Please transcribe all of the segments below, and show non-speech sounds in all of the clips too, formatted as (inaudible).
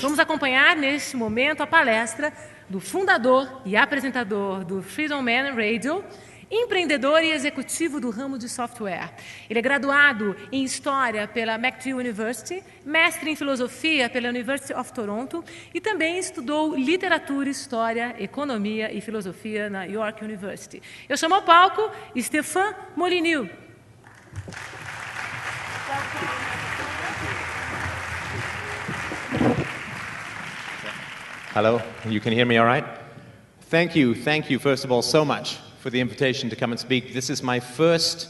Vamos acompanhar neste momento a palestra do fundador e apresentador do Freedom Man Radio, empreendedor e executivo do ramo de software. Ele é graduado em História pela McGill University, mestre em Filosofia pela University of Toronto e também estudou Literatura, História, Economia e Filosofia na York University. Eu chamo ao palco Stéphane Molyneux. Hello, you can hear me all right? Thank you, thank you, first of all, so much for the invitation to come and speak. This is my first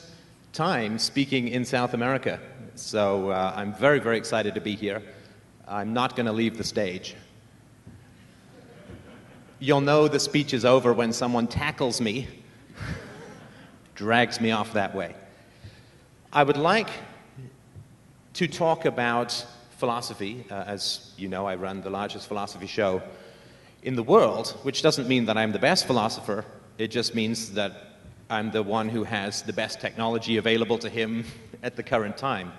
time speaking in South America, so uh, I'm very, very excited to be here. I'm not going to leave the stage. You'll know the speech is over when someone tackles me, (laughs) drags me off that way. I would like to talk about philosophy. Uh, as you know, I run the largest philosophy show in the world, which doesn't mean that I'm the best philosopher. It just means that I'm the one who has the best technology available to him (laughs) at the current time.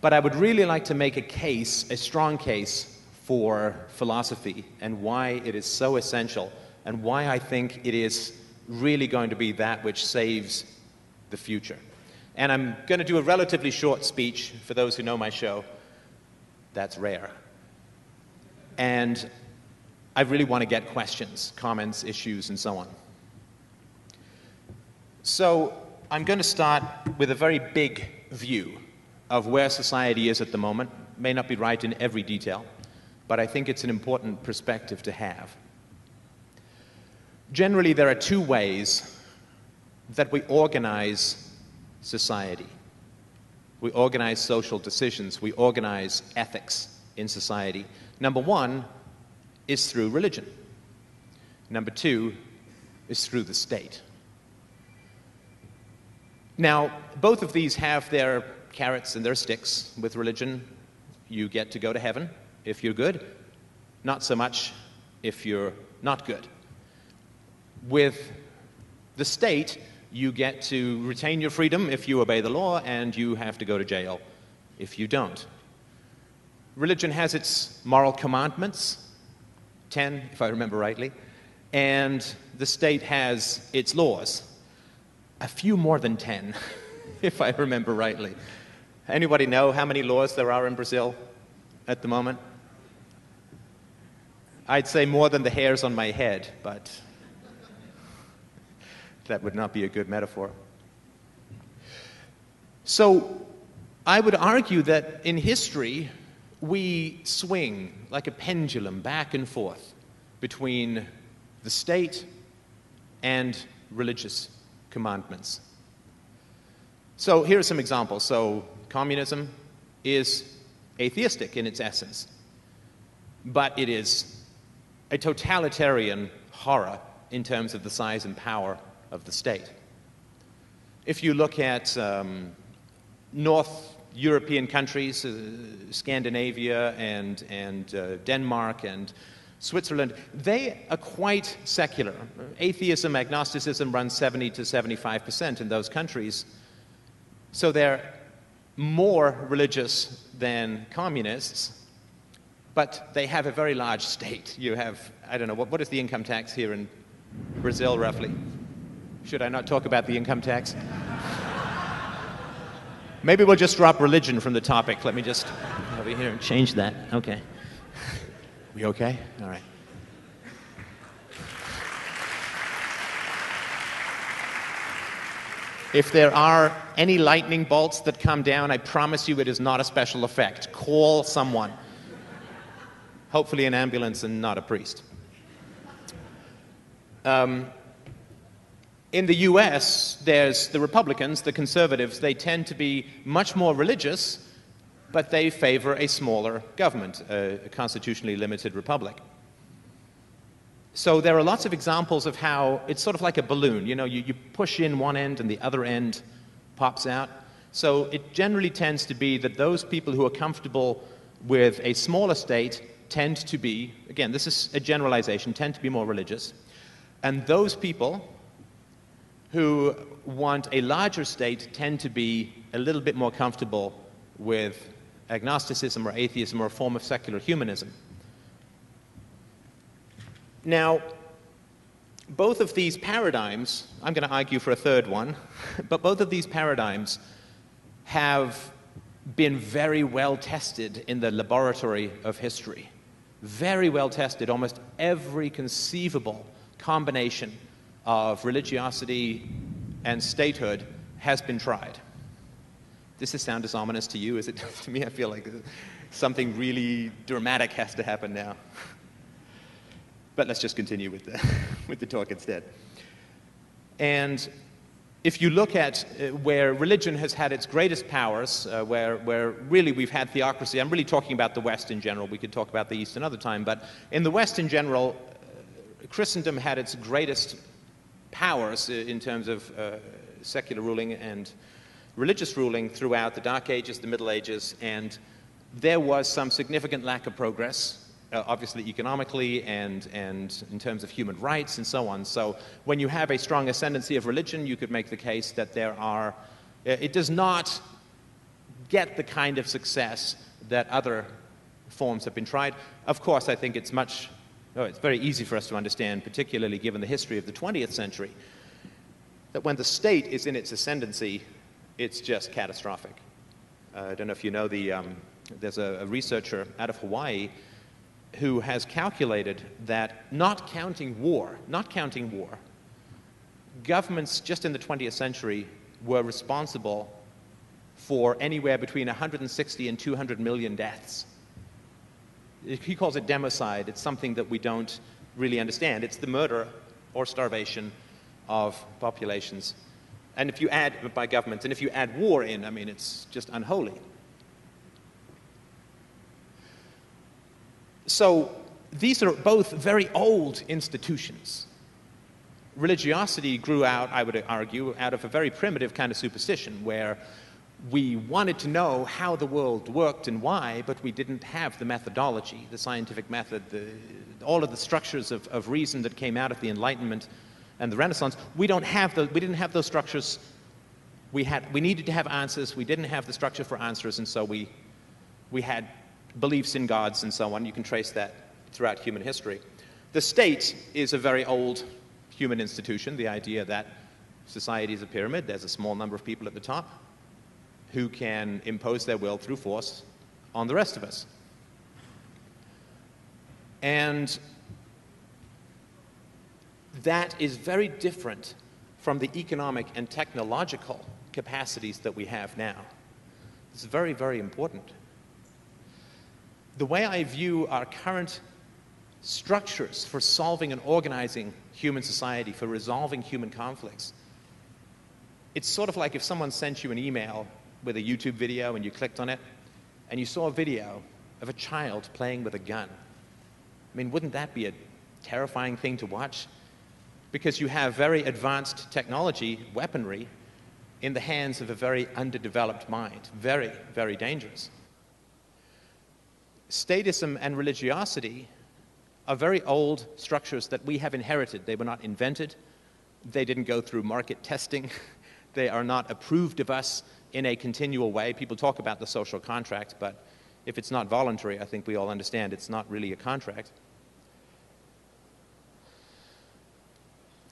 But I would really like to make a case, a strong case, for philosophy and why it is so essential and why I think it is really going to be that which saves the future. And I'm going to do a relatively short speech for those who know my show. That's rare. And I really want to get questions, comments, issues, and so on. So I'm going to start with a very big view of where society is at the moment. May not be right in every detail, but I think it's an important perspective to have. Generally, there are two ways that we organize society. We organize social decisions, we organize ethics in society. Number one is through religion, number two is through the state. Now, both of these have their carrots and their sticks. With religion, you get to go to heaven if you're good, not so much if you're not good. With the state, you get to retain your freedom if you obey the law, and you have to go to jail if you don't. Religion has its moral commandments, 10, if I remember rightly, and the state has its laws, a few more than 10, (laughs) if I remember rightly. Anybody know how many laws there are in Brazil at the moment? I'd say more than the hairs on my head, but (laughs) that would not be a good metaphor. So, I would argue that in history, we swing like a pendulum back and forth between the state and religious commandments. So, here are some examples. So, communism is atheistic in its essence, but it is a totalitarian horror in terms of the size and power of the state. If you look at um, North European countries, uh, Scandinavia and, and uh, Denmark and Switzerland, they are quite secular. Atheism, agnosticism runs 70 to 75% in those countries. So they're more religious than communists, but they have a very large state. You have, I don't know, what, what is the income tax here in Brazil roughly? Should I not talk about the income tax? Maybe we'll just drop religion from the topic. Let me just over here and change that. Okay. We okay? All right. If there are any lightning bolts that come down, I promise you it is not a special effect. Call someone. Hopefully, an ambulance and not a priest. Um, in the US, there's the Republicans, the conservatives, they tend to be much more religious, but they favor a smaller government, a, constitutionally limited republic. So there are lots of examples of how it's sort of like a balloon. You know, you, you push in one end and the other end pops out. So it generally tends to be that those people who are comfortable with a smaller state tend to be, again, this is a generalization, tend to be more religious. And those people who want a larger state tend to be a little bit more comfortable with agnosticism or atheism or a form of secular humanism. Now, both of these paradigms, I'm going to argue for a third one, (laughs) but both of these paradigms have been very well tested in the laboratory of history. Very well tested. Almost every conceivable combination of religiosity and statehood has been tried. Does this sound as ominous to you as it does (laughs) to me? I feel like something really dramatic has to happen now. But let's just continue with the, (laughs) with the talk instead. And if you look at uh, where religion has had its greatest powers, uh, where, where really we've had theocracy, I'm really talking about the West in general. We could talk about the East another time, but in the West in general, uh, Christendom had its greatest powers uh, in terms of uh, secular ruling and religious ruling throughout the Dark Ages, the Middle Ages, and there was some significant lack of progress, uh, obviously economically and, and in terms of human rights and so on. So when you have a strong ascendancy of religion, you could make the case that there are, uh, it does not get the kind of success that other forms have been tried. Of course, I think it's much, oh, it's very easy for us to understand, particularly given the history of the 20th century, that when the state is in its ascendancy, it's just catastrophic. Uh, I don't know if you know the, um, there's a, a, researcher out of Hawaii who has calculated that not counting war, not counting war, governments just in the 20th century were responsible for anywhere between 160 and 200 million deaths. He calls it democide. It's something that we don't really understand. It's the murder or starvation of populations and if you add, by governments, and if you add war in, I mean, it's just unholy. So these are both very old institutions. Religiosity grew out, I would argue, out of a very primitive kind of superstition where we wanted to know how the world worked and why, but we didn't have the methodology, the scientific method, the, all of the structures of, of reason that came out of the Enlightenment and the Renaissance, we, don't have the, we didn't have those structures. We, had, we needed to have answers. We didn't have the structure for answers, and so we, we had beliefs in gods and so on. You can trace that throughout human history. The state is a very old human institution, the idea that society is a pyramid, there's a small number of people at the top who can impose their will through force on the rest of us. And that is very different from the economic and technological capacities that we have now. It's very, very important. The way I view our current structures for solving and organizing human society, for resolving human conflicts, it's sort of like if someone sent you an email with a YouTube video and you clicked on it and you saw a video of a child playing with a gun. I mean, wouldn't that be a terrifying thing to watch? because you have very advanced technology, weaponry, in the hands of a very underdeveloped mind. Very, very dangerous. Statism and religiosity are very old structures that we have inherited. They were not invented, they didn't go through market testing, (laughs) they are not approved of us in a continual way. People talk about the social contract, but if it's not voluntary, I think we all understand it's not really a contract.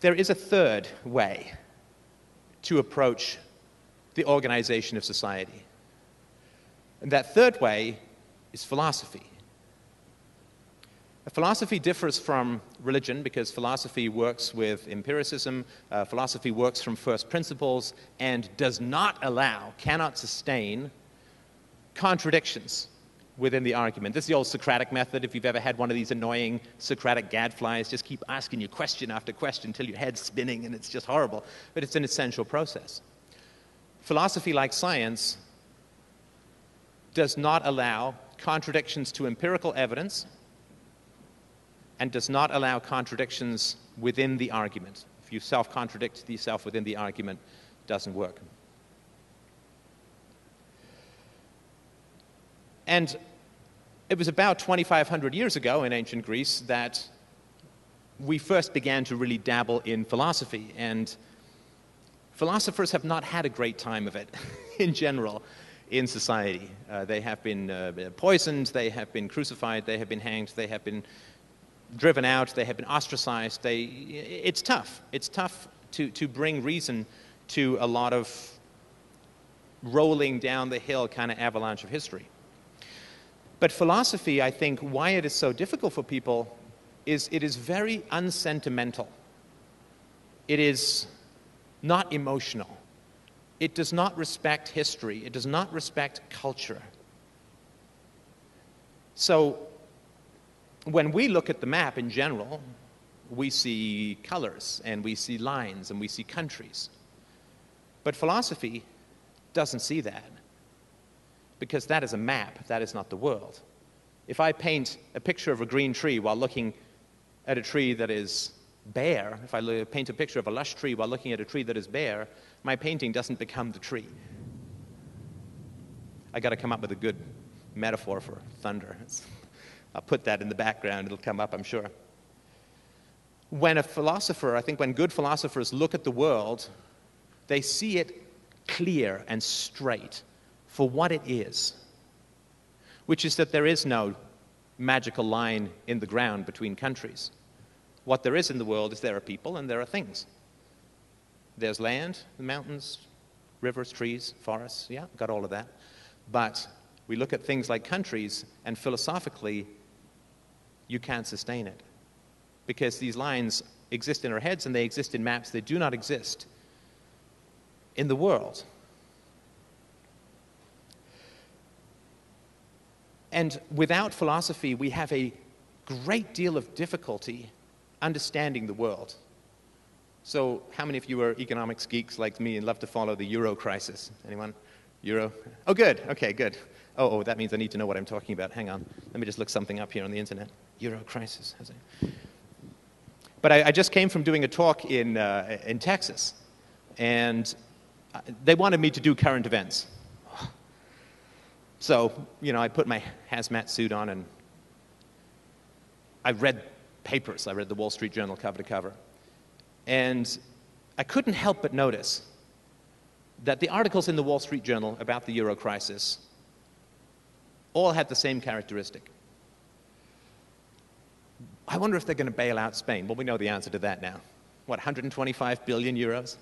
There is a third way to approach the organization of society. And that third way is philosophy. Philosophy differs from religion because philosophy works with empiricism, uh, philosophy works from first principles, and does not allow, cannot sustain contradictions within the argument. This is the old Socratic method. If you've ever had one of these annoying Socratic gadflies, just keep asking you question after question until your head's spinning and it's just horrible. But it's an essential process. Philosophy, like science, does not allow contradictions to empirical evidence and does not allow contradictions within the argument. If you self contradict yourself within the argument, it doesn't work. And it was about 2,500 years ago in ancient Greece that we first began to really dabble in philosophy. And Philosophers have not had a great time of it (laughs) in general in society. Uh, they have been uh, poisoned, they have been crucified, they have been hanged, they have been driven out, they have been ostracized. They, it's tough. It's tough to, to bring reason to a lot of rolling down the hill kind of avalanche of history. But philosophy, I think, why it is so difficult for people is it is very unsentimental. It is not emotional. It does not respect history. It does not respect culture. So, when we look at the map in general, we see colors and we see lines and we see countries. But philosophy doesn't see that because that is a map, that is not the world. If I paint a picture of a green tree while looking at a tree that is bare, if I paint a picture of a lush tree while looking at a tree that is bare, my painting doesn't become the tree. I got to come up with a good metaphor for thunder. I'll put that in the background, it'll come up, I'm sure. When a philosopher, I think when good philosophers look at the world, they see it clear and straight for what it is, which is that there is no magical line in the ground between countries. What there is in the world is there are people and there are things. There's land, mountains, rivers, trees, forests, yeah, got all of that. But we look at things like countries, and philosophically, you can't sustain it. Because these lines exist in our heads and they exist in maps, they do not exist in the world. And without philosophy, we have a great deal of difficulty understanding the world. So, how many of you are economics geeks like me and love to follow the euro crisis? Anyone? Euro? Oh, good. Okay, good. Oh, oh, that means I need to know what I'm talking about. Hang on. Let me just look something up here on the internet. Euro crisis. But I, I, just came from doing a talk in, uh, in Texas, and uh, they wanted me to do current events. So, you know, I put my hazmat suit on and I read papers. I read the Wall Street Journal cover to cover. And I couldn't help but notice that the articles in the Wall Street Journal about the euro crisis all had the same characteristic. I wonder if they're going to bail out Spain. Well, we know the answer to that now. What, 125 billion euros?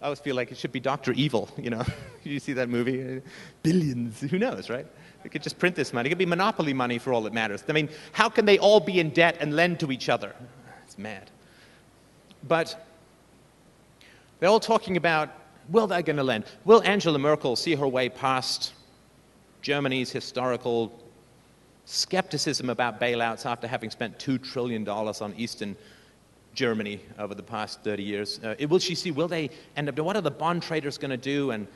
I always feel like it should be Dr. Evil, you know. (laughs) you see that movie? Billions, who knows, right? They could just print this money. It could be monopoly money for all that matters. I mean, how can they all be in debt and lend to each other? It's mad. But they're all talking about will they going to lend? Will Angela Merkel see her way past Germany's historical skepticism about bailouts after having spent $2 trillion on Eastern Germany over the past 30 years? Uh, will she see, will they end up, what are the bond traders going to do? And,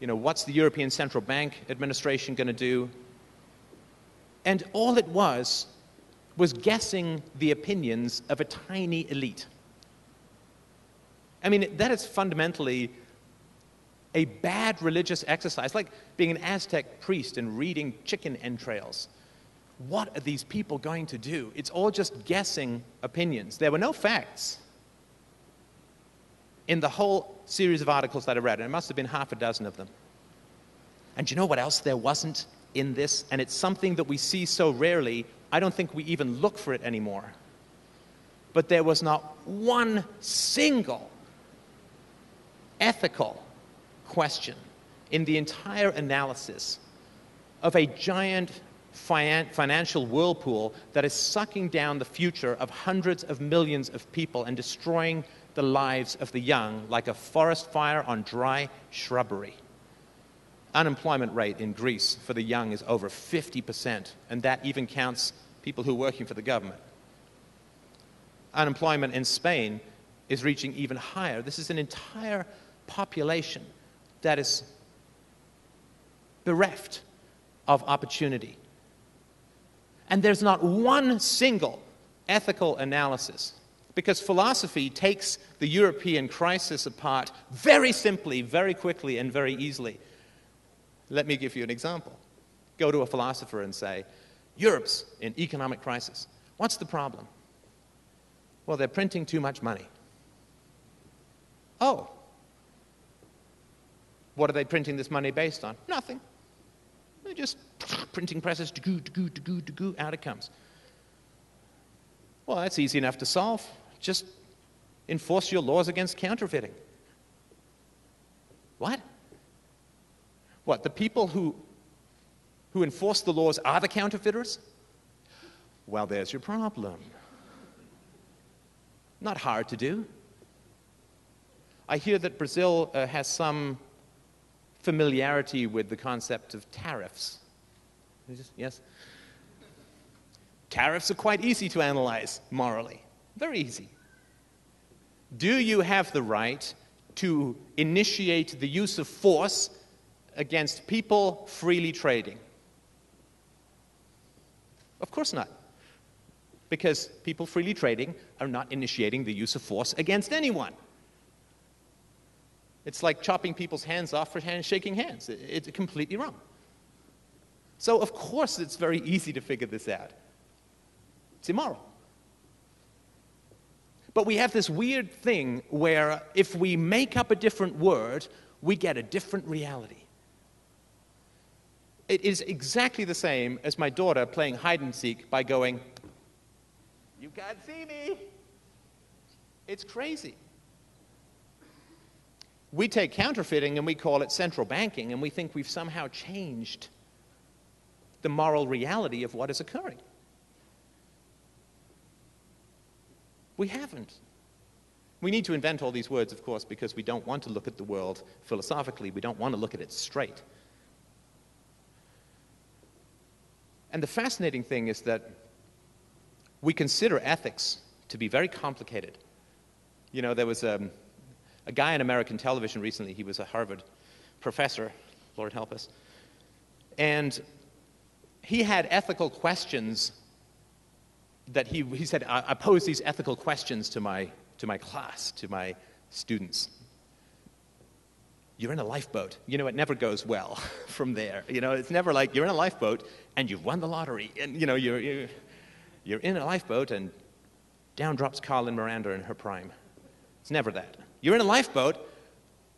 you know, what's the European Central Bank administration going to do? And all it was was guessing the opinions of a tiny elite. I mean, that is fundamentally a bad religious exercise, like being an Aztec priest and reading chicken entrails. What are these people going to do? It's all just guessing opinions. There were no facts in the whole series of articles that I read, and it must have been half a dozen of them. And you know what else there wasn't in this? And it's something that we see so rarely, I don't think we even look for it anymore. But there was not one single ethical question in the entire analysis of a giant financial whirlpool that is sucking down the future of hundreds of millions of people and destroying the lives of the young like a forest fire on dry shrubbery. Unemployment rate in Greece for the young is over 50%, and that even counts people who are working for the government. Unemployment in Spain is reaching even higher. This is an entire population that is bereft of opportunity. And there's not one single ethical analysis because philosophy takes the European crisis apart very simply, very quickly, and very easily. Let me give you an example. Go to a philosopher and say, Europe's in economic crisis. What's the problem? Well, they're printing too much money. Oh, What are they printing this money based on? Nothing. They're just (sniffs) printing presses, goo, goo, goo, goo, out it comes. Well, that's easy enough to solve. Just enforce your laws against counterfeiting. What? What, the people who, who enforce the laws are the counterfeiters? Well, there's your problem. Not hard to do. I hear that Brazil uh, has some familiarity with the concept of tariffs. Yes? Tariffs are quite easy to analyze morally, very easy. Do you have the right to initiate the use of force against people freely trading? Of course not. Because people freely trading are not initiating the use of force against anyone. It's like chopping people's hands off for hand, shaking hands. It's completely wrong. So, of course, it's very easy to figure this out. It's immoral. But we have this weird thing where if we make up a different word, we get a different reality. It is exactly the same as my daughter playing hide and seek by going, You can't see me. It's crazy. We take counterfeiting and we call it central banking, and we think we've somehow changed the moral reality of what is occurring. We haven't. We need to invent all these words, of course, because we don't want to look at the world philosophically. We don't want to look at it straight. And the fascinating thing is that we consider ethics to be very complicated. You know, there was a, um, a guy on American television recently, he was a Harvard professor, Lord help us, and he had ethical questions that he, he said, I, I pose these ethical questions to my, to my class, to my students. You're in a lifeboat. You know, it never goes well (laughs) from there. You know, it's never like you're in a lifeboat and you've won the lottery. And, you know, you're, you're, you're in a lifeboat and down drops Carmen Miranda in her prime. It's never that. You're in a lifeboat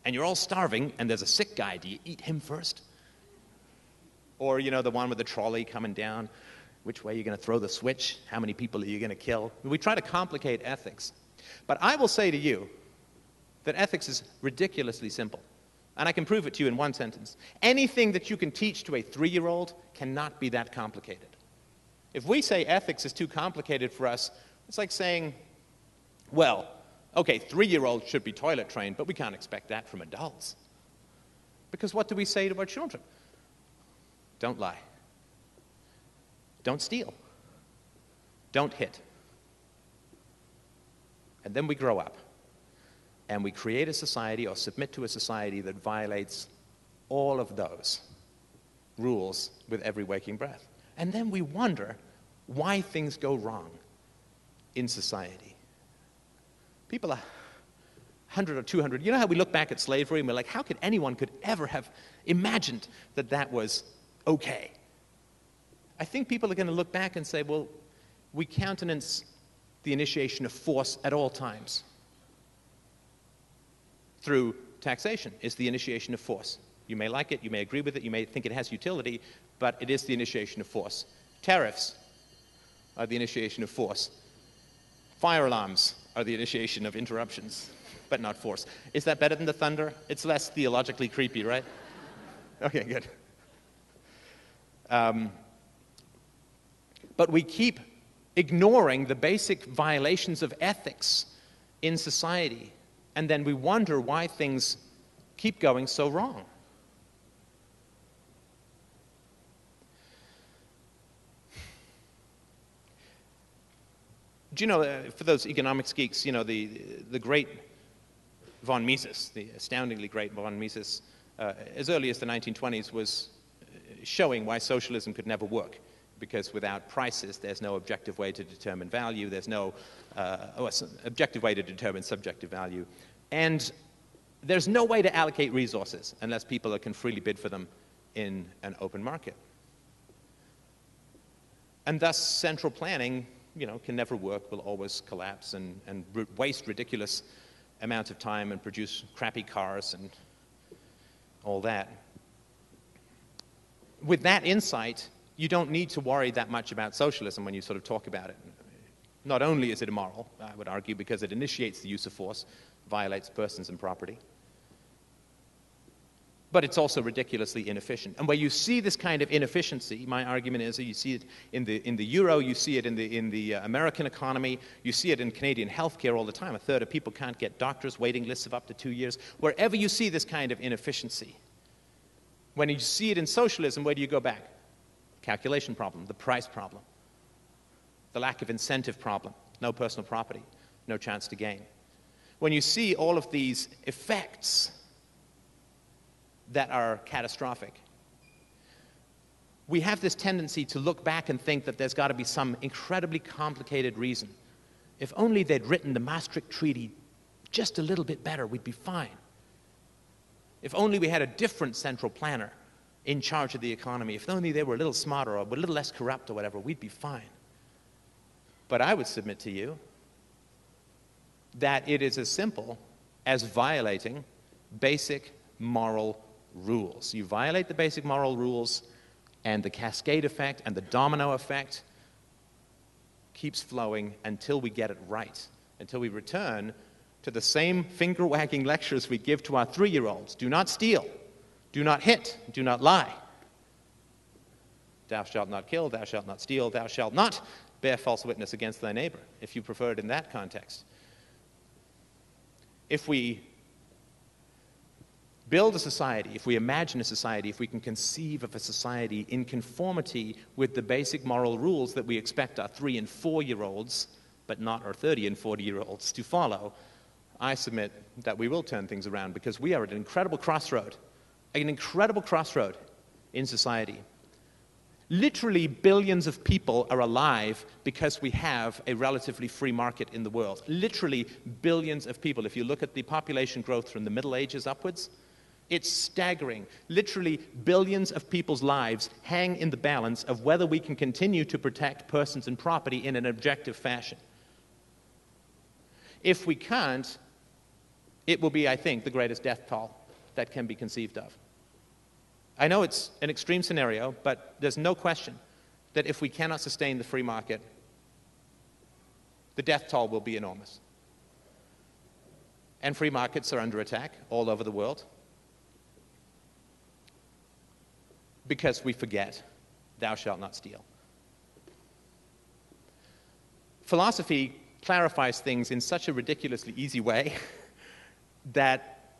and you're all starving and there's a sick guy. Do you eat him first? Or, you know, the one with the trolley coming down which way are you're going to throw the switch, how many people are you going to kill. We try to complicate ethics. But I will say to you that ethics is ridiculously simple. And I can prove it to you in one sentence. Anything that you can teach to a three year old cannot be that complicated. If we say ethics is too complicated for us, it's like saying, well, okay, three year olds should be toilet trained, but we can't expect that from adults. Because what do we say to our children? Don't lie. Don't steal. Don't hit. And then we grow up and we create a society or submit to a society that violates all of those rules with every waking breath. And then we wonder why things go wrong in society. People are 100 or 200. You know how we look back at slavery and we're like, how could anyone could ever have imagined that that was okay? I think people are going to look back and say, well, we countenance the initiation of force at all times through taxation is the initiation of force. You may like it, you may agree with it, you may think it has utility, but it is the initiation of force. Tariffs are the initiation of force. Fire alarms are the initiation of interruptions, but not force. Is that better than the thunder? It's less theologically creepy, right? Okay, good. Um, but we keep ignoring the basic violations of ethics in society, and then we wonder why things keep going so wrong. Do you know, uh, for those economics geeks, you know, the, the great von Mises, the astoundingly great von Mises, uh, as early as the 1920s was showing why socialism could never work because without prices, there's no objective way to determine value, there's no uh, oh, objective way to determine subjective value, and there's no way to allocate resources unless people can freely bid for them in an open market. And thus, central planning, you know, can never work, will always collapse and, and waste ridiculous amounts of time and produce crappy cars and all that. With that insight, you don't need to worry that much about socialism when you sort of talk about it. Not only is it immoral, I would argue, because it initiates the use of force, violates persons and property, but it's also ridiculously inefficient. And where you see this kind of inefficiency, my argument is that you see it in the, in the euro, you see it in the, in the uh, American economy, you see it in Canadian healthcare all the time. A third of people can't get doctors, waiting lists of up to two years. Wherever you see this kind of inefficiency, when you see it in socialism, where do you go back? Calculation problem, the price problem, the lack of incentive problem, no personal property, no chance to gain. When you see all of these effects, that are catastrophic. We have this tendency to look back and think that there's got to be some incredibly complicated reason. If only they'd written the Maastricht Treaty just a little bit better, we'd be fine. If only we had a different central planner in charge of the economy, if only they were a little smarter or a little less corrupt or whatever, we'd be fine. But I would submit to you that it is as simple as violating basic moral rules. You violate the basic moral rules, and the cascade effect and the domino effect keeps flowing until we get it right, until we return to the same finger wagging lectures we give to our three year olds do not steal, do not hit, do not lie. Thou shalt not kill, thou shalt not steal, thou shalt not bear false witness against thy neighbor, if you prefer it in that context. If we build a society, if we imagine a society, if we can conceive of a society in conformity with the basic moral rules that we expect our three and four year olds, but not our 30 and 40 year olds, to follow, I submit that we will turn things around because we are at an incredible crossroad, an incredible crossroad in society. Literally, billions of people are alive because we have a relatively free market in the world. Literally, billions of people. If you look at the population growth from the Middle Ages upwards, it's staggering. Literally, billions of people's lives hang in the balance of whether we can continue to protect persons and property in an objective fashion. If we can't, it will be, I think, the greatest death toll that can be conceived of. I know it's an extreme scenario, but there's no question that if we cannot sustain the free market, the death toll will be enormous. And free markets are under attack all over the world. Because we forget, thou shalt not steal. Philosophy clarifies things in such a ridiculously easy way (laughs) that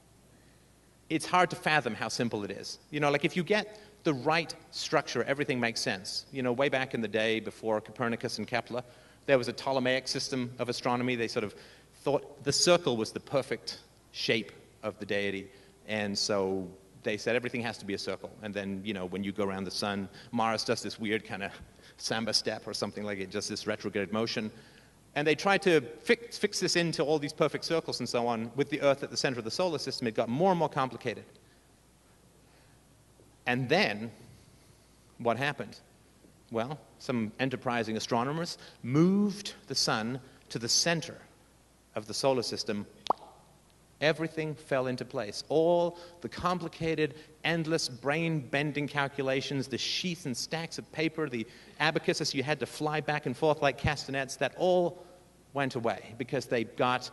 it's hard to fathom how simple it is. You know, like if you get the right structure, everything makes sense. You know, way back in the day before Copernicus and Kepler, there was a Ptolemaic system of astronomy. They sort of thought the circle was the perfect shape of the deity. And so they said everything has to be a circle. And then, you know, when you go around the sun, Mars does this weird kind of samba step or something like it, just this retrograde motion. And they tried to fix, fix this into all these perfect circles and so on. With the Earth at the center of the solar system, it got more and more complicated. And then, what happened? Well, some enterprising astronomers moved the sun to the center of the solar system Everything fell into place. All the complicated, endless, brain bending calculations, the sheets and stacks of paper, the abacuses you had to fly back and forth like castanets, that all went away because they got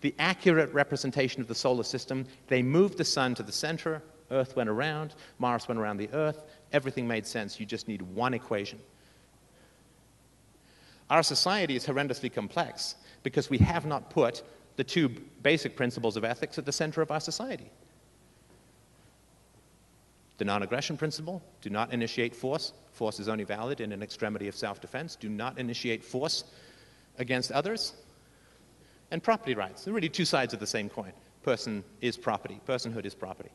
the accurate representation of the solar system. They moved the sun to the center, Earth went around, Mars went around the Earth, everything made sense. You just need one equation. Our society is horrendously complex because we have not put the two basic principles of ethics at the center of our society. The non aggression principle do not initiate force. Force is only valid in an extremity of self defense. Do not initiate force against others. And property rights. They're really two sides of the same coin. Person is property, personhood is property.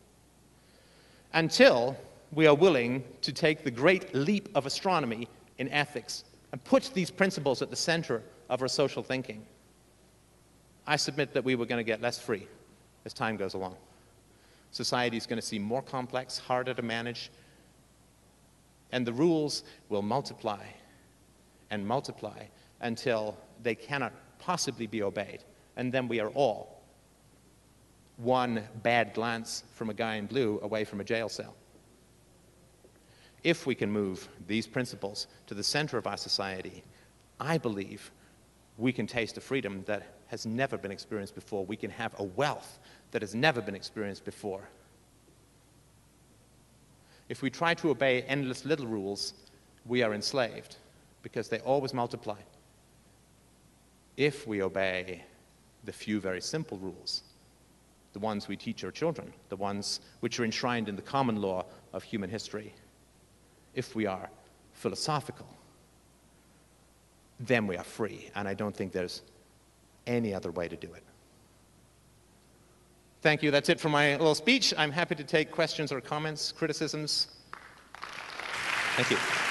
Until we are willing to take the great leap of astronomy in ethics and put these principles at the center of our social thinking, I submit that we were going to get less free as time goes along. Society is going to seem more complex, harder to manage, and the rules will multiply and multiply until they cannot possibly be obeyed. And then we are all one bad glance from a guy in blue away from a jail cell. If we can move these principles to the center of our society, I believe we can taste a freedom that has never been experienced before. We can have a wealth that has never been experienced before. If we try to obey endless little rules, we are enslaved because they always multiply. If we obey the few very simple rules, the ones we teach our children, the ones which are enshrined in the common law of human history, if we are philosophical, then we are free. And I don't think there's any other way to do it. Thank you. That's it for my little speech. I'm happy to take questions or comments, criticisms. Thank you.